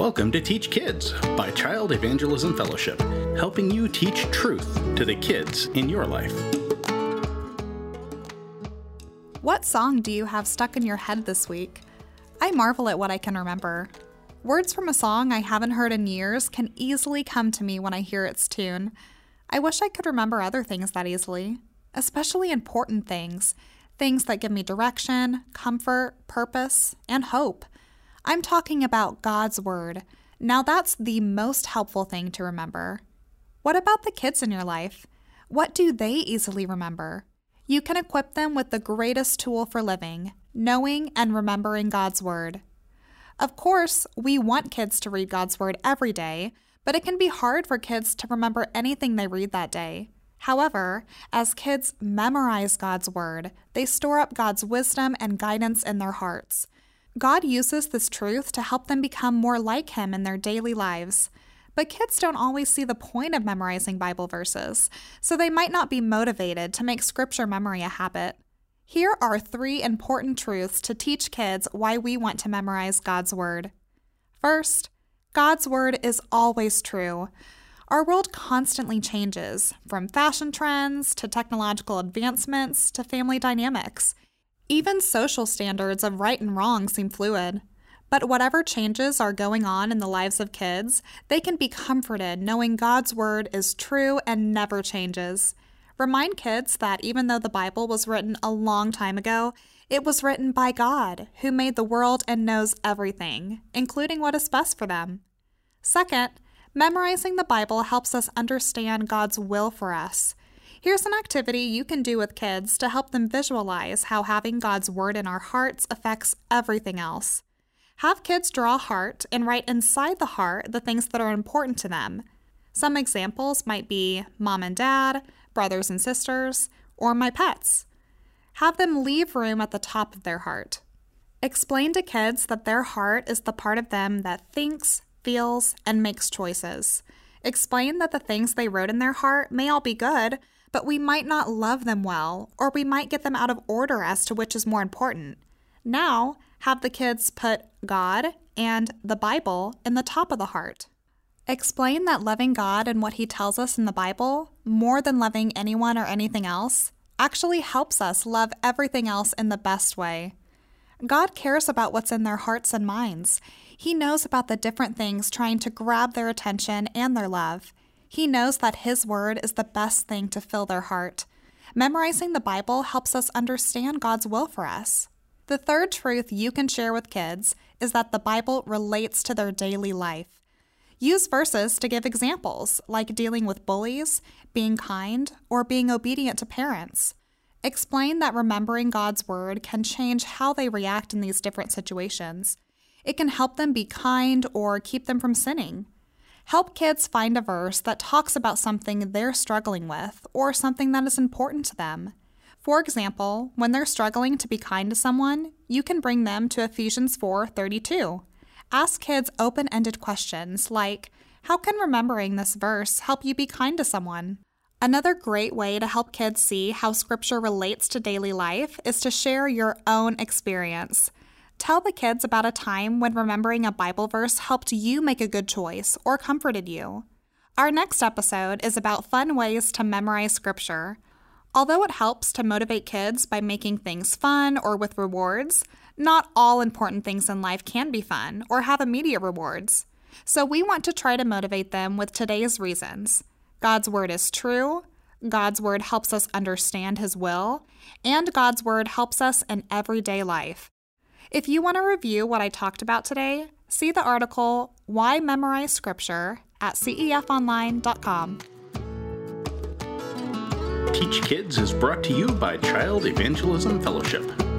Welcome to Teach Kids by Child Evangelism Fellowship, helping you teach truth to the kids in your life. What song do you have stuck in your head this week? I marvel at what I can remember. Words from a song I haven't heard in years can easily come to me when I hear its tune. I wish I could remember other things that easily, especially important things, things that give me direction, comfort, purpose, and hope. I'm talking about God's Word. Now, that's the most helpful thing to remember. What about the kids in your life? What do they easily remember? You can equip them with the greatest tool for living knowing and remembering God's Word. Of course, we want kids to read God's Word every day, but it can be hard for kids to remember anything they read that day. However, as kids memorize God's Word, they store up God's wisdom and guidance in their hearts. God uses this truth to help them become more like Him in their daily lives. But kids don't always see the point of memorizing Bible verses, so they might not be motivated to make scripture memory a habit. Here are three important truths to teach kids why we want to memorize God's Word. First, God's Word is always true. Our world constantly changes, from fashion trends to technological advancements to family dynamics. Even social standards of right and wrong seem fluid. But whatever changes are going on in the lives of kids, they can be comforted knowing God's Word is true and never changes. Remind kids that even though the Bible was written a long time ago, it was written by God, who made the world and knows everything, including what is best for them. Second, memorizing the Bible helps us understand God's will for us. Here's an activity you can do with kids to help them visualize how having God's Word in our hearts affects everything else. Have kids draw a heart and write inside the heart the things that are important to them. Some examples might be mom and dad, brothers and sisters, or my pets. Have them leave room at the top of their heart. Explain to kids that their heart is the part of them that thinks, feels, and makes choices. Explain that the things they wrote in their heart may all be good, but we might not love them well, or we might get them out of order as to which is more important. Now, have the kids put God and the Bible in the top of the heart. Explain that loving God and what He tells us in the Bible, more than loving anyone or anything else, actually helps us love everything else in the best way. God cares about what's in their hearts and minds. He knows about the different things trying to grab their attention and their love. He knows that His Word is the best thing to fill their heart. Memorizing the Bible helps us understand God's will for us. The third truth you can share with kids is that the Bible relates to their daily life. Use verses to give examples, like dealing with bullies, being kind, or being obedient to parents. Explain that remembering God's Word can change how they react in these different situations. It can help them be kind or keep them from sinning. Help kids find a verse that talks about something they're struggling with or something that is important to them. For example, when they're struggling to be kind to someone, you can bring them to Ephesians 4:32. Ask kids open-ended questions like, "How can remembering this verse help you be kind to someone?" Another great way to help kids see how scripture relates to daily life is to share your own experience. Tell the kids about a time when remembering a Bible verse helped you make a good choice or comforted you. Our next episode is about fun ways to memorize scripture. Although it helps to motivate kids by making things fun or with rewards, not all important things in life can be fun or have immediate rewards. So we want to try to motivate them with today's reasons. God's Word is true, God's Word helps us understand His will, and God's Word helps us in everyday life. If you want to review what I talked about today, see the article Why Memorize Scripture at cefonline.com. Teach Kids is brought to you by Child Evangelism Fellowship.